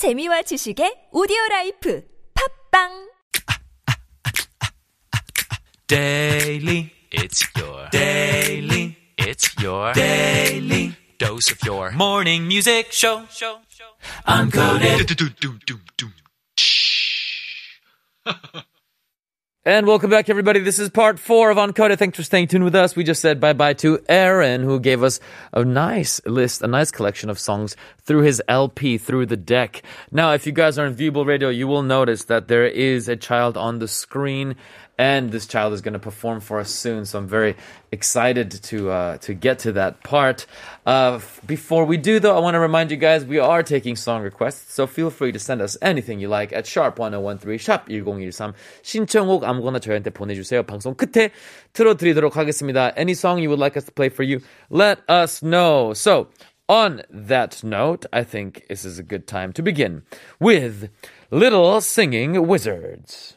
재미와 지식의 오디오 라이프 팝빵 Daily, it's your daily, it's your daily dose of your morning music show. show, show. Uncoded. And welcome back, everybody. This is part four of Uncoded. Thanks for staying tuned with us. We just said bye bye to Aaron, who gave us a nice list, a nice collection of songs through his LP, through the deck. Now, if you guys are on Viewable Radio, you will notice that there is a child on the screen, and this child is going to perform for us soon. So I'm very excited to uh, to get to that part. Uh, f- before we do, though, I want to remind you guys we are taking song requests, so feel free to send us anything you like at sharp 1013 sharp 1013 신청곡 아무거나 저희한테 보내주세요. 방송 끝에 틀어드리도록 하겠습니다. Any song you would like us to play for you, let us know. So. On that note, I think this is a good time to begin with Little Singing Wizards.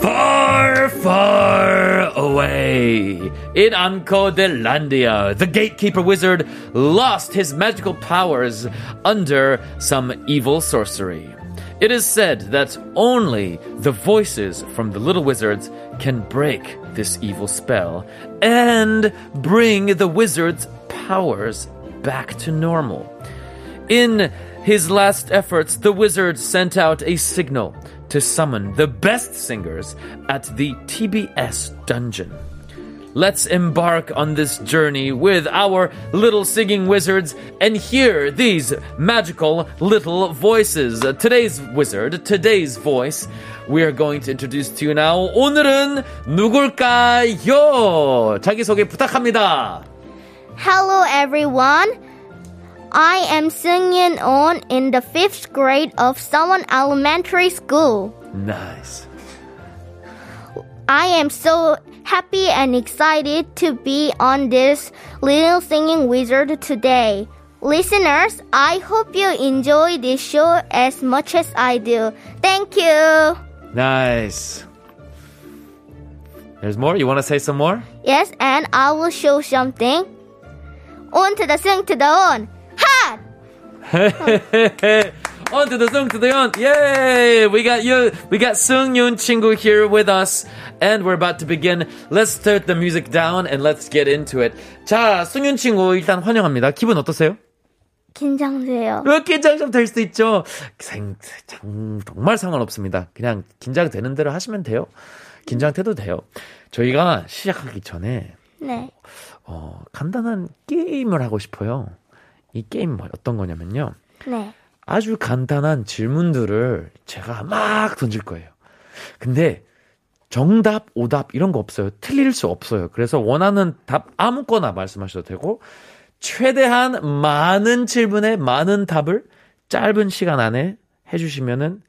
Far, far away in Ancodelandia, the gatekeeper wizard lost his magical powers under some evil sorcery. It is said that only the voices from the little wizards can break this evil spell and bring the wizard's powers back to normal. In his last efforts, the wizard sent out a signal to summon the best singers at the TBS dungeon. Let's embark on this journey with our little singing wizards and hear these magical little voices. Today's wizard, today's voice, we are going to introduce to you now. 오늘은 누굴까요? 자기소개 부탁합니다. Hello everyone. I am singing on in the fifth grade of Someone Elementary School. Nice. I am so happy and excited to be on this Little Singing Wizard today. Listeners, I hope you enjoy this show as much as I do. Thank you. Nice. There's more? You want to say some more? Yes, and I will show something. On to the sing to the on. On to the song to the on. Yay! We got you. We got Sung Yoon 친구 here with us, and we're about to begin. Let's start the music down and let's get into it. 자, 승윤 친구 일단 환영합니다. 기분 어떠세요? 긴장돼요. 왜 긴장 좀 될 수도 있죠. 생, 장, 정말 상관없습니다. 그냥 긴장되는 대로 하시면 돼요. 긴장돼도 돼요. 저희가 시작하기 전에 네. 어, 간단한 게임을 하고 싶어요. 이 게임 뭐 어떤 거냐면요. 네. 아주 간단한 질문들을 제가 막 던질 거예요. 근데 정답, 오답 이런 거 없어요. 틀릴 수 없어요. 그래서 원하는 답 아무거나 말씀하셔도 되고 최대한 많은 질문에 많은 답을 짧은 시간 안에 해주시면은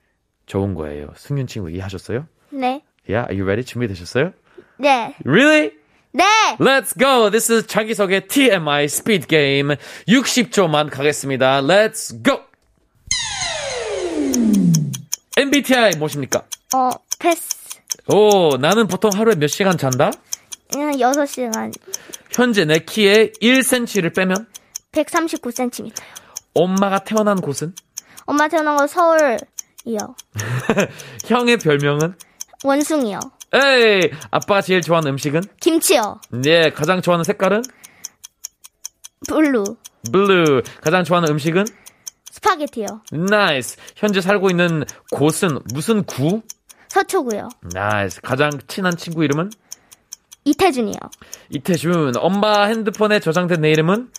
좋은 거예요. 승윤 친구 이해하셨어요? 네. Yeah, are you ready? 준비되셨어요? 네. Really? 네. Let's go. This is 자기소개 TMI 스피드 게임 60초만 가겠습니다. Let's go. MBTI 무엇입니까? 어, 패스. 오, 나는 보통 하루에 몇 시간 잔다? 그냥 6시간. 현재 내 키에 1cm를 빼면 139cm요. 엄마가 태어난 곳은? 엄마 태어난 거 서울이요. 형의 별명은? 원숭이요. 에이, 아빠가 제일 좋아하는 음식은? 김치요. 네, 가장 좋아하는 색깔은? Blue. Blue. 가장 좋아하는 음식은? 스파게티요. Nice. 현재 살고 있는 곳은 무슨 구? 서초구요. Nice. 가장 친한 친구 이름은? 이태준이요. 이태준. 엄마 핸드폰에 저장된 내 이름은?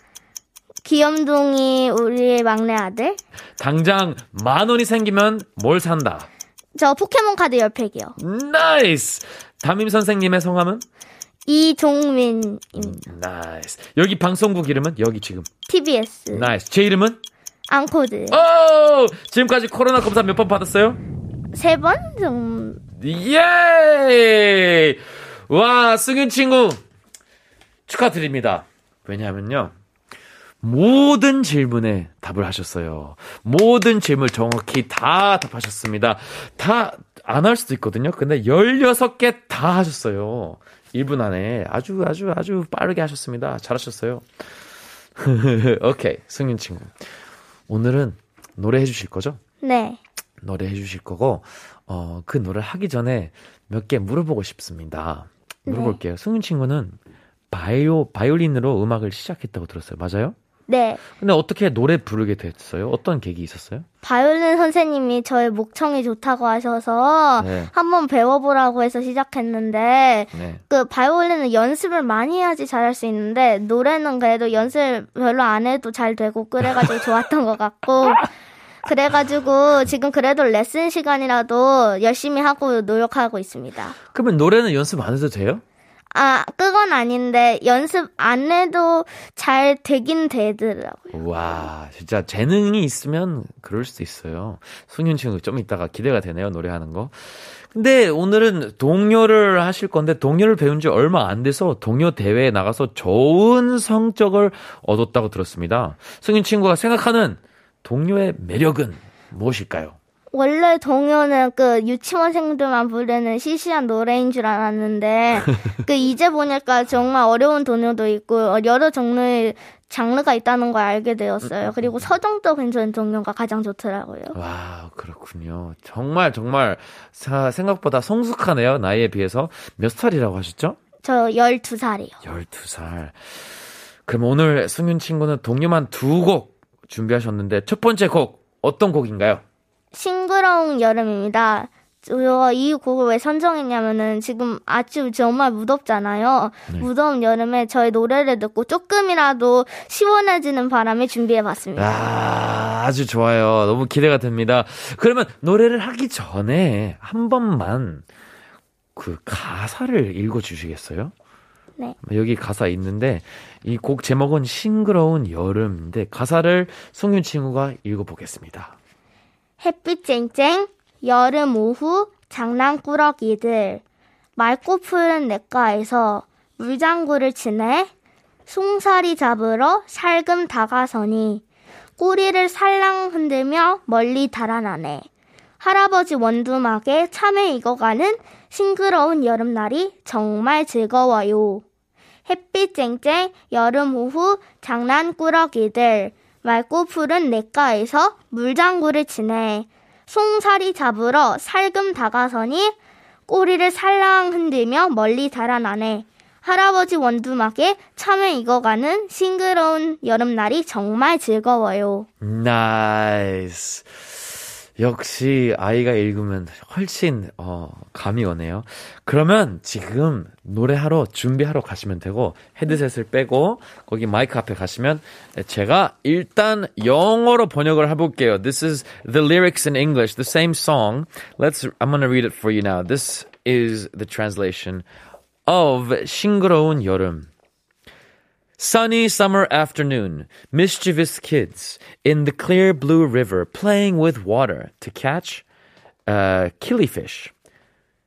귀염둥이 우리의 막내 아들. 당장 만 원이 생기면 뭘 산다? 저 포켓몬 카드 10팩이요. Nice. 담임 선생님의 성함은? 이종민입니다. Nice. 여기 방송국 이름은? 여기 지금. TBS. Nice. 제 이름은? 안코드. 오! 지금까지 코로나 검사 몇 번 받았어요? 세번 정도. 예! 와, 승윤 친구. 축하드립니다. 왜냐하면요. 모든 질문에 답을 하셨어요. 모든 질문 정확히 다 답하셨습니다. 다 안 할 수도 있거든요. 근데 16개 다 하셨어요. 1분 안에 아주 아주 아주 빠르게 하셨습니다. 잘하셨어요. 오케이, 승윤 친구. 오늘은 노래 해 주실 거죠? 네. 노래 해 주실 거고, 어, 그 노래 하기 전에 몇 개 물어보고 싶습니다. 물어볼게요. 승윤 친구는 바이오, 바이올린으로 음악을 시작했다고 들었어요. 맞아요? 네. 근데 어떻게 노래 부르게 됐어요? 어떤 계기 있었어요? 바이올린 선생님이 저의 목청이 좋다고 하셔서 네. 한번 배워보라고 해서 시작했는데 네. 그 바이올린은 연습을 많이 해야지 잘할 수 있는데 노래는 그래도 연습 별로 안 해도 잘 되고 그래가지고 좋았던 것 같고 그래가지고 지금 그래도 레슨 시간이라도 열심히 하고 노력하고 있습니다. 그러면 노래는 연습 안 해도 돼요? 아 그건 아닌데 연습 안 해도 잘 되긴 되더라고요. 와, 진짜 재능이 있으면 그럴 수도 있어요. 승윤 친구 좀 이따가 기대가 되네요, 노래하는 거. 근데 오늘은 동요를 하실 건데 동요를 배운 지 얼마 안 돼서 동요 대회에 나가서 좋은 성적을 얻었다고 들었습니다. 승윤 친구가 생각하는 동요의 매력은 무엇일까요? 원래 동요는 그 유치원생들만 부르는 시시한 노래인 줄 알았는데 그 이제 보니까 정말 어려운 동요도 있고 여러 종류의 장르가 있다는 걸 알게 되었어요. 그리고 서정도 괜찮은 동요가 가장 좋더라고요. 와, 그렇군요. 정말 정말 사- 생각보다 성숙하네요. 나이에 비해서. 몇 살이라고 하셨죠? 저 12살이요. 12살. 그럼 오늘 승윤 친구는 동요만 두 곡 준비하셨는데 첫 번째 곡 어떤 곡인가요? 싱그러운 여름입니다. 제가 이 곡을 왜 선정했냐면은 지금 아주 정말 무덥잖아요. 무더운 여름에 저의 노래를 듣고 조금이라도 시원해지는 바람에 준비해봤습니다. 아, 아주 좋아요. 너무 기대가 됩니다. 그러면 노래를 하기 전에 한 번만 그 가사를 읽어 주시겠어요? 네. 여기 가사 있는데 이 곡 제목은 싱그러운 여름인데 가사를 송윤 친구가 읽어 보겠습니다. 햇빛 쨍쨍, 여름 오후, 장난꾸러기들, 맑고 푸른 냇가에서 물장구를 치네, 송사리 잡으러 살금 다가서니, 꼬리를 살랑 흔들며 멀리 달아나네. 할아버지 원두막에 참외 익어가는 싱그러운 여름날이 정말 즐거워요. 햇빛 쨍쨍, 여름 오후, 장난꾸러기들, 푸른 냇가에서 물장구를 치네. 송사리 잡으러 살금 다가서니 꼬리를 살랑 흔들며 멀리 달아나네. 할아버지 원두막에 참외 익어가는 싱그러운 여름날이 정말 즐거워요. Nice. 역시 아이가 읽으면 훨씬 어 감이 오네요. 그러면 지금 노래하러 준비하러 가시면 되고 헤드셋을 빼고 거기 마이크 앞에 가시면 제가 일단 영어로 번역을 해 볼게요. This is the lyrics in English, the same song. Let's I'm gonna read it for you now. This is the translation of 싱그러운 여름. Sunny summer afternoon, mischievous kids in the clear blue river playing with water to catch uh, killifish.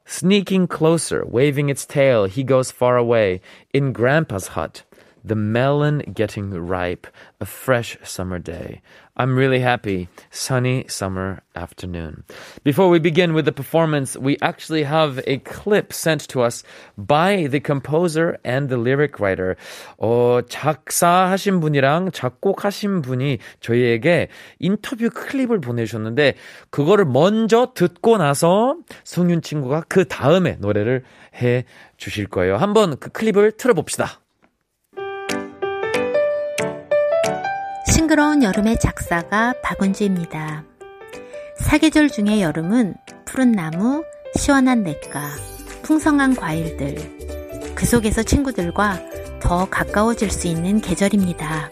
Sneaking closer, waving its tail, he goes far away. In Grandpa's hut, the melon getting ripe, a fresh summer day. I'm really happy. Sunny summer afternoon. Before we begin with the performance, we actually have a clip sent to us by the composer and the lyric writer. 어, 작사하신 분이랑 작곡하신 분이 저희에게 인터뷰 클립을 보내주셨는데, 그거를 먼저 듣고 나서 승윤 친구가 그 다음에 노래를 해 주실 거예요. 한번 그 클립을 틀어봅시다. 싱그러운 여름의 작사가 박은주입니다. 사계절 중의 여름은 푸른 나무, 시원한 냇가, 풍성한 과일들, 그 속에서 친구들과 더 가까워질 수 있는 계절입니다.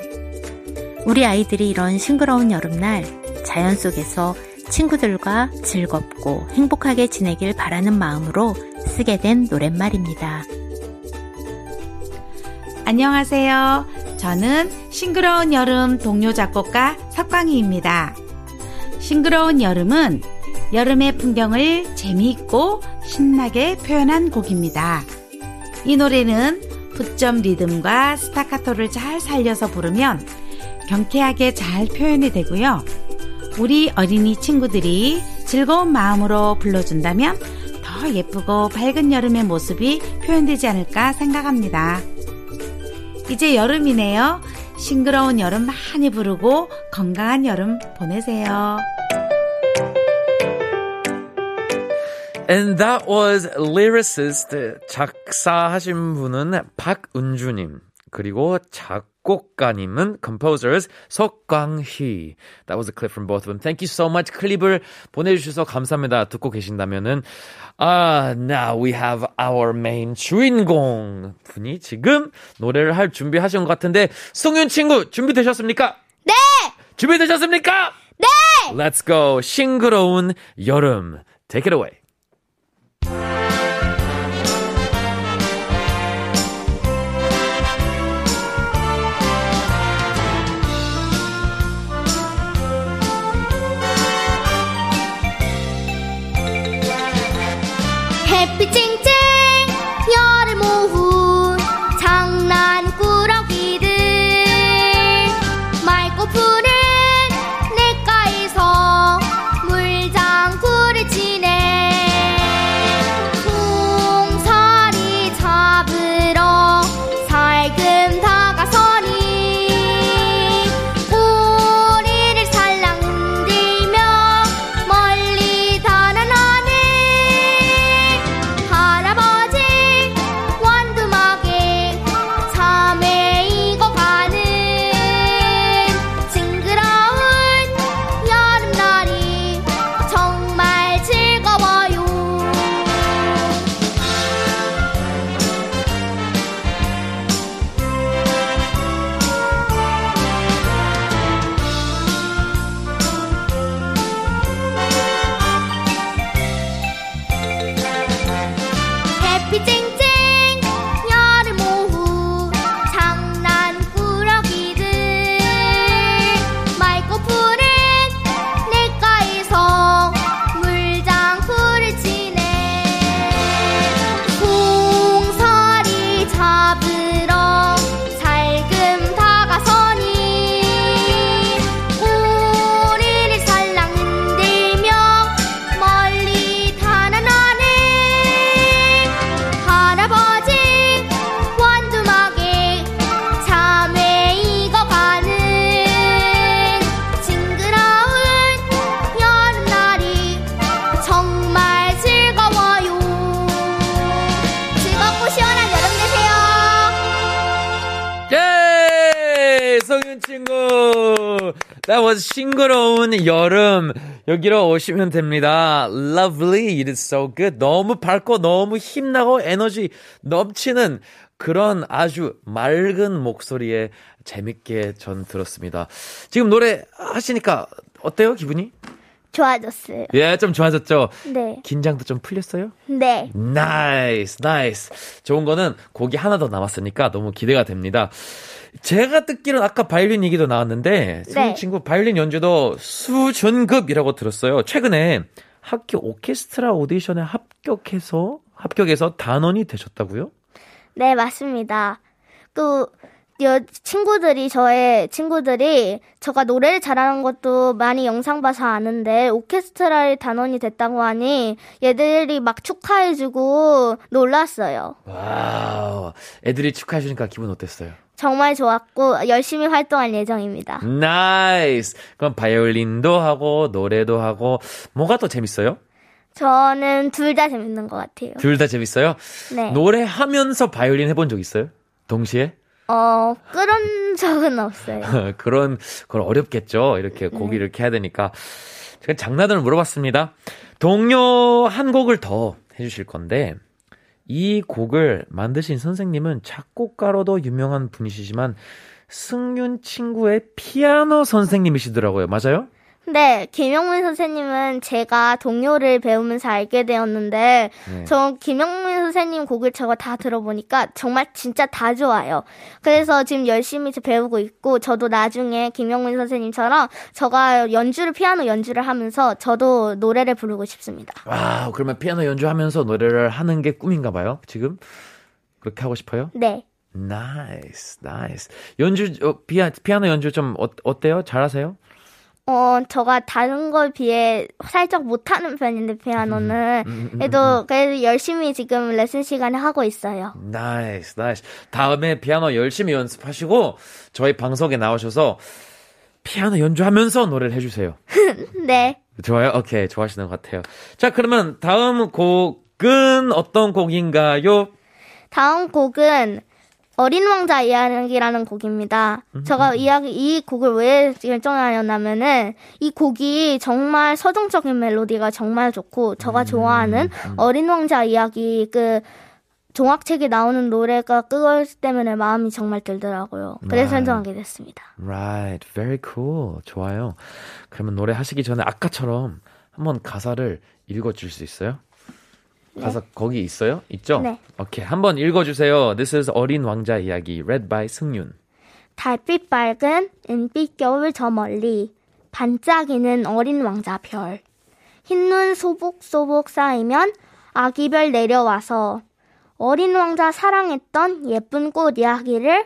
우리 아이들이 이런 싱그러운 여름날 자연 속에서 친구들과 즐겁고 행복하게 지내길 바라는 마음으로 쓰게 된 노랫말입니다. 안녕하세요. 저는 싱그러운 여름 동료 작곡가 석광희입니다. 싱그러운 여름은 여름의 풍경을 재미있고 신나게 표현한 곡입니다. 이 노래는 풋점 리듬과 스타카토를 잘 살려서 부르면 경쾌하게 잘 표현이 되고요. 우리 어린이 친구들이 즐거운 마음으로 불러준다면 더더 예쁘고 밝은 여름의 모습이 표현되지 않을까 생각합니다. 이제 여름이네요. 싱그러운 여름 많이 부르고 건강한 여름 보내세요. And that was lyricist 작사하신 분은 박은주님 그리고 작 곡가님은 composers 석광희. That was a clip from both of them. Thank you so much. 클립을 보내주셔서 감사합니다. 듣고 계신다면은 아, now we have our main 주인공 분이 지금 노래를 할 준비하신 것 같은데 승윤 친구 준비되셨습니까? 네! 준비되셨습니까? 네! Let's go. 싱그러운 여름. Take it away. 햇빛 쨍쨍 여름 That was 싱그러운 여름. 여기로 오시면 됩니다. Lovely. It is so good. 너무 밝고 너무 힘나고 에너지 넘치는 그런 아주 맑은 목소리에 재밌게 전 들었습니다. 지금 노래 하시니까 어때요, 기분이? 좋아졌어요 예, 좀 좋아졌죠? 네 긴장도 좀 풀렸어요? 네. Nice, nice. 좋은 거는 곡이 하나 더 남았으니까 너무 기대가 됩니다. 제가 듣기로는 아까 바이올린 얘기도 나왔는데, 승희 네. 친구 바이올린 연주도 수준급이라고 들었어요. 최근에 학교 오케스트라 오디션에 합격해서, 합격해서 단원이 되셨다고요? 네, 맞습니다. 또, 여, 친구들이, 저의 친구들이, 제가 노래를 잘하는 것도 많이 영상 봐서 아는데, 오케스트라의 단원이 됐다고 하니, 얘들이 막 축하해주고 놀랐어요. Wow. 애들이 축하해주니까 기분 어땠어요? 정말 좋았고, 열심히 활동할 예정입니다. Nice. 그럼 바이올린도 하고, 노래도 하고, 뭐가 더 재밌어요? 저는 둘 다 재밌는 것 같아요. 둘 다 재밌어요? 네. 노래하면서 바이올린 해본 적 있어요? 동시에? 어, 그런 적은 없어요. 그런, 그건 어렵겠죠. 이렇게 고개 이렇게 해야 되니까. 제가 장난을 물어봤습니다. 동료 한 곡을 더 해주실 건데, 이 곡을 만드신 선생님은 작곡가로도 유명한 분이시지만, 승윤 친구의 피아노 선생님이시더라고요. 맞아요? 네, 김영민 선생님은 제가 동요를 배우면서 알게 되었는데, 네. 저 김영민 선생님 곡을 제가 다 들어보니까 정말 진짜 다 좋아요. 그래서 지금 열심히 배우고 있고, 저도 나중에 김영민 선생님처럼 제가 연주를, 피아노 연주를 하면서 저도 노래를 부르고 싶습니다. 와, 그러면 피아노 연주하면서 노래를 하는 게 꿈인가 봐요. 지금? 그렇게 하고 싶어요? 네. Nice, nice. 연주, 어, 피아, 피아노 연주 좀 어, 어때요? 잘하세요? 어, 저가 다른 거에 비해 살짝 못하는 편인데, 피아노는. 음, 음, 그래도, 그래도 열심히 지금 레슨 시간에 하고 있어요. Nice, nice. 다음에 피아노 열심히 연습하시고 저희 방송에 나오셔서 피아노 연주하면서 노래를 해주세요. 네. 좋아요? 오케이, 좋아하시는 것 같아요. 자, 그러면 다음 곡은 어떤 곡인가요? 다음 곡은 어린 왕자 이야기라는 곡입니다. 제가 이야기, 이 곡을 왜 결정하였냐면은 이 곡이 정말 서정적인 멜로디가 정말 좋고 제가 좋아하는 어린 왕자 이야기 그 종합책에 나오는 노래가 그것 때문에 마음이 정말 들더라고요. 그래서 Right. 선정하게 됐습니다. Right, very cool. 좋아요. 그러면 노래 하시기 전에 아까처럼 한번 가사를 읽어줄 수 있어요? 가사 거기 있어요? 있죠? 네. 오케이, 한번 읽어주세요. This is 어린 왕자 이야기, read by 승윤. 달빛 밝은 은빛 겨울 저 멀리 반짝이는 어린 왕자 별. 흰눈 소복소복 쌓이면 아기별 내려와서 어린 왕자 사랑했던 예쁜 꽃 이야기를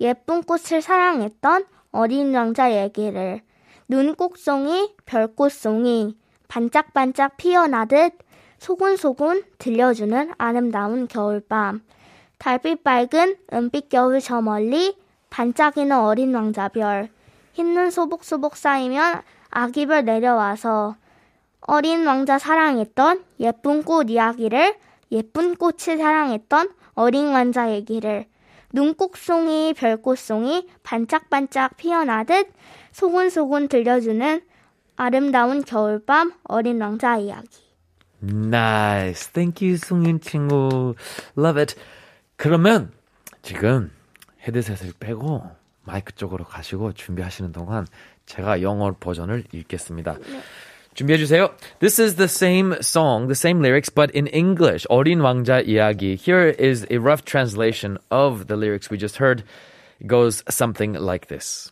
예쁜 꽃을 사랑했던 어린 왕자 얘기를 눈꽃송이 별꽃송이 반짝반짝 피어나듯 소곤소곤 들려주는 아름다운 겨울밤. 달빛 밝은 은빛 겨울 저 멀리 반짝이는 어린 왕자별. 흰눈 소복소복 쌓이면 아기별 내려와서 어린 왕자 사랑했던 예쁜 꽃 이야기를 예쁜 꽃을 사랑했던 어린 왕자 얘기를. 눈꽃송이 별꽃송이 반짝반짝 피어나듯 소곤소곤 들려주는 아름다운 겨울밤 어린 왕자 이야기 Nice. Thank you, 승윤 친구. Love it. 그러면 지금 헤드셋을 빼고 마이크 쪽으로 가시고 준비하시는 동안 제가 영어 버전을 읽겠습니다. 준비해 주세요. This is the same song, the same lyrics, but in English. 어린 왕자 이야기. Here is a rough translation of the lyrics we just heard. It goes something like this.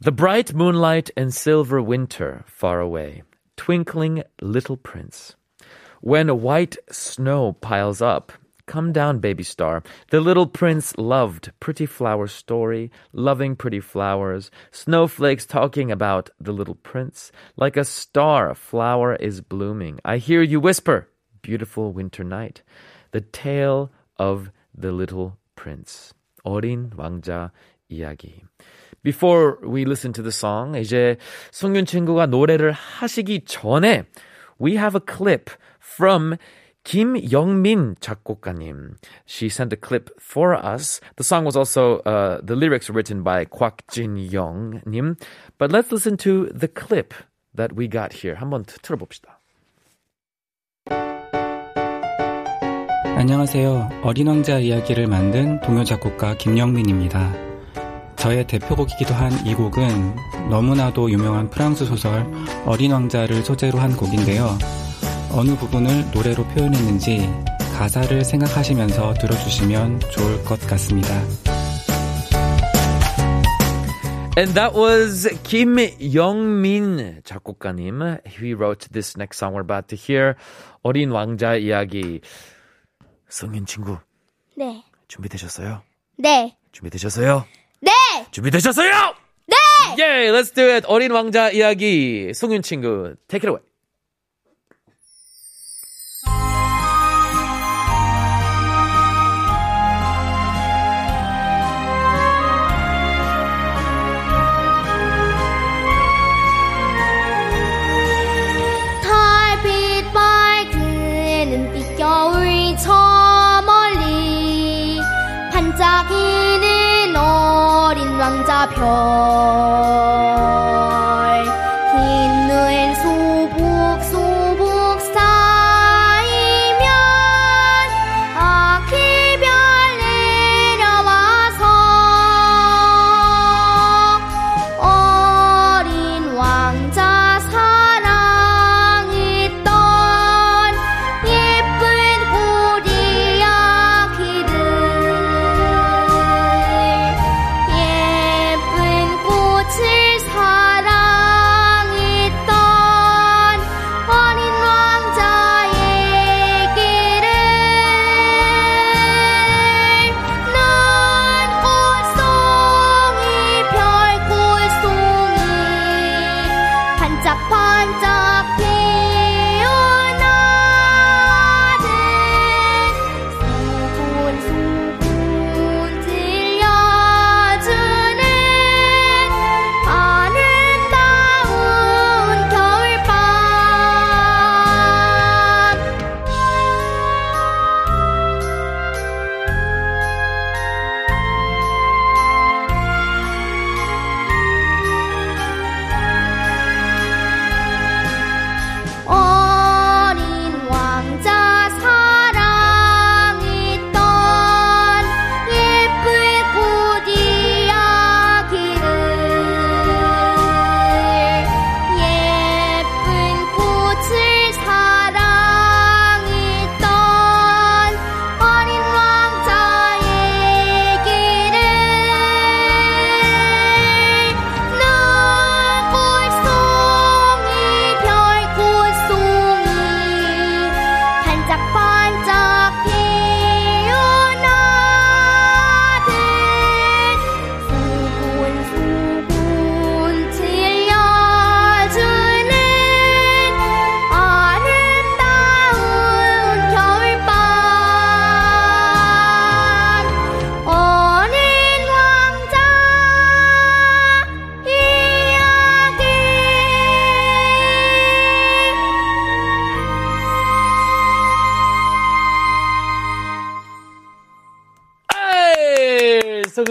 The bright moonlight and silver winter far away, twinkling little prince. When white snow piles up, come down, baby star. The little prince loved pretty flower story, loving pretty flowers. Snowflakes talking about the little prince. Like a star, a flower is blooming. I hear you whisper, beautiful winter night. The tale of the little prince. 어린 왕자 이야기. Before we listen to the song, 이제 승윤 친구가 노래를 하시기 전에 we have a clip from 김영민 작곡가님. She sent a clip for us. The song was also uh, the lyrics were written by Kwak Jin Young 님. But let's listen to the clip that we got here. 한번 틀어봅시다. 안녕하세요. 어린 왕자 이야기를 만든 동요 작곡가 김영민입니다. 저의 대표곡이기도 한 이 곡은 너무나도 유명한 프랑스 소설 어린 왕자를 소재로 한 곡인데요. 어느 부분을 노래로 표현했는지 가사를 생각하시면서 들어주시면 좋을 것 같습니다. And that was Kim Young-min 작곡가님. He wrote this next song we're about to hear. 어린 왕자 이야기. 성인 친구 네 준비되셨어요? 네. 준비되셨어요? 네! 준비되셨어요? 네! Yeah, let's do it. 어린 왕자 이야기. 송윤 친구, take it away. 어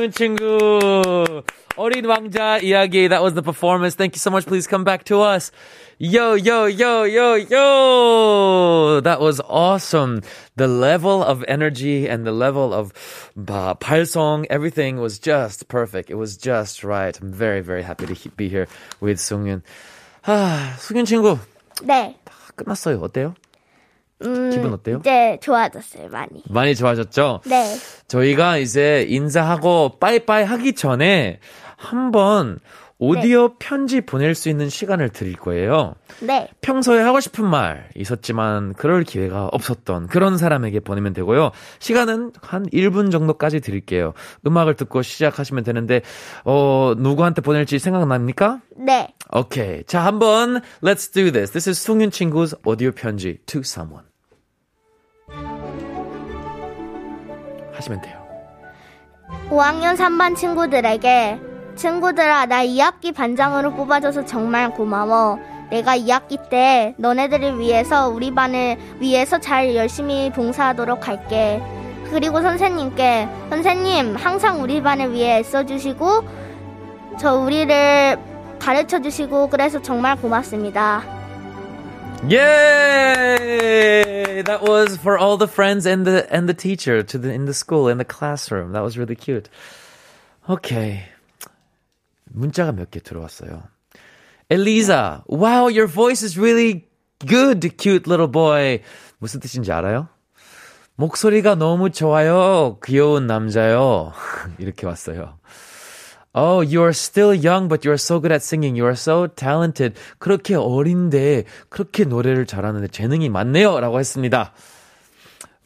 승윤 친구. 어린 왕자 이야기. That was the performance. Thank you so much. Please come back to us. Yo, yo, yo, yo, yo. That was awesome. The level of energy and the level of uh, 발성, everything was just perfect. It was just right. I'm very, very happy to he- be here with 승윤. 아, 승윤 친구. 네. 끝났어요. 어때요? 음, 기분 어때요? 이제 좋아졌어요, 많이. 많이 좋아졌죠? 네. 저희가 이제 인사하고 빠이빠이 하기 전에 한번 오디오 편지 보낼 수 있는 시간을 드릴 거예요. 네. 평소에 하고 싶은 말 있었지만 그럴 기회가 없었던 그런 사람에게 보내면 되고요. 시간은 한 1분 정도까지 드릴게요. 음악을 듣고 시작하시면 되는데 어 누구한테 보낼지 생각납니까? 네. 오케이. 자, 한번 let's do this. This is 송윤 친구's 오디오 편지 to someone. 하시면 돼요. 5학년 3반 친구들에게 친구들아 나 2학기 반장으로 뽑아줘서 정말 고마워. 내가 2학기 때 너네들을 위해서 우리 반을 위해서 잘 열심히 봉사하도록 할게. 그리고 선생님께 선생님 항상 우리 반을 위해 애써주시고 저 우리를 가르쳐 주시고 그래서 정말 고맙습니다. Yay! That was for all the friends and the and the teacher to the in the school in the classroom. That was really cute. Okay. 문자가 몇 개 들어왔어요. Eliza, wow, your voice is really good, cute little boy. 무슨 뜻인지 알아요? 목소리가 너무 좋아요. 귀여운 남자요. 이렇게 왔어요. Oh, you are still young, but you are so good at singing. You are so talented. 그렇게 어린데 그렇게 노래를 잘하는데 재능이 많네요. 라고 했습니다.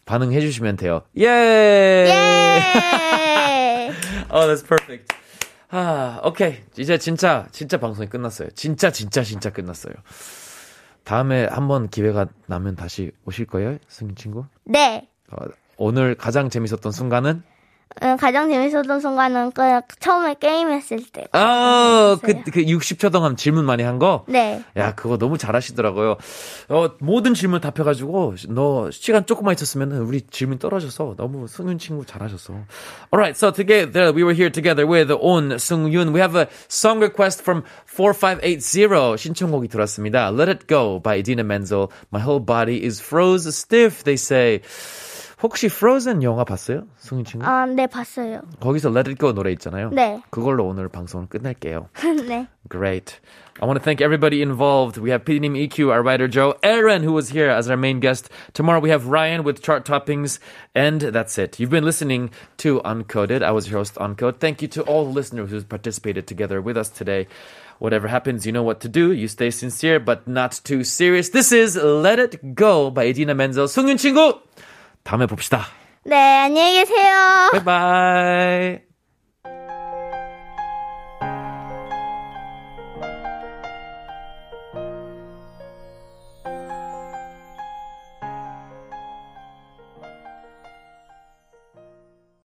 반응해 주시면 돼요. 예! 예! Oh, that's perfect. 아, 오케이. 이제 진짜, 진짜 방송이 끝났어요. 진짜, 진짜, 진짜 끝났어요. 다음에 한번 기회가 나면 다시 오실 거예요? 승인 친구? 네. 어, 오늘 가장 재밌었던 순간은? 어, 가장 재밌었던 순간은 그 처음에 게임했을 때. 아, 그, 그 60초 동안 질문 많이 한 거? 네. 야, 그거 너무 잘하시더라고요. 어, 모든 질문 답해가지고, 너 시간 조금만 있었으면 우리 질문 떨어져서 너무 승윤 친구 잘하셨어. Alright, so together, we were here together with 온, 승윤. We have a song request from 4580. 신청곡이 들었습니다. Let It Go by Idina Menzel. My whole body is froze stiff, they say. 혹시 Frozen 영화 봤어요? 승윤 친구? 아, 네, 봤어요. 거기서 Let It Go 노래 있잖아요. 네. 그걸로 오늘 방송을 끝낼게요. 네. Great. I want to thank everybody involved. We have PD님 EQ, our writer Joe, Aaron, who was here as our main guest. Tomorrow we have Ryan with chart toppings, and that's it. You've been listening to Uncoded. I was your host, Uncode. Thank you to all the listeners who participated together with us today. Whatever happens, you know what to do. You stay sincere, but not too serious. This is Let It Go by Edina Menzel. 승윤 친구! 다음에 봅시다. 네, 안녕히 계세요. Bye.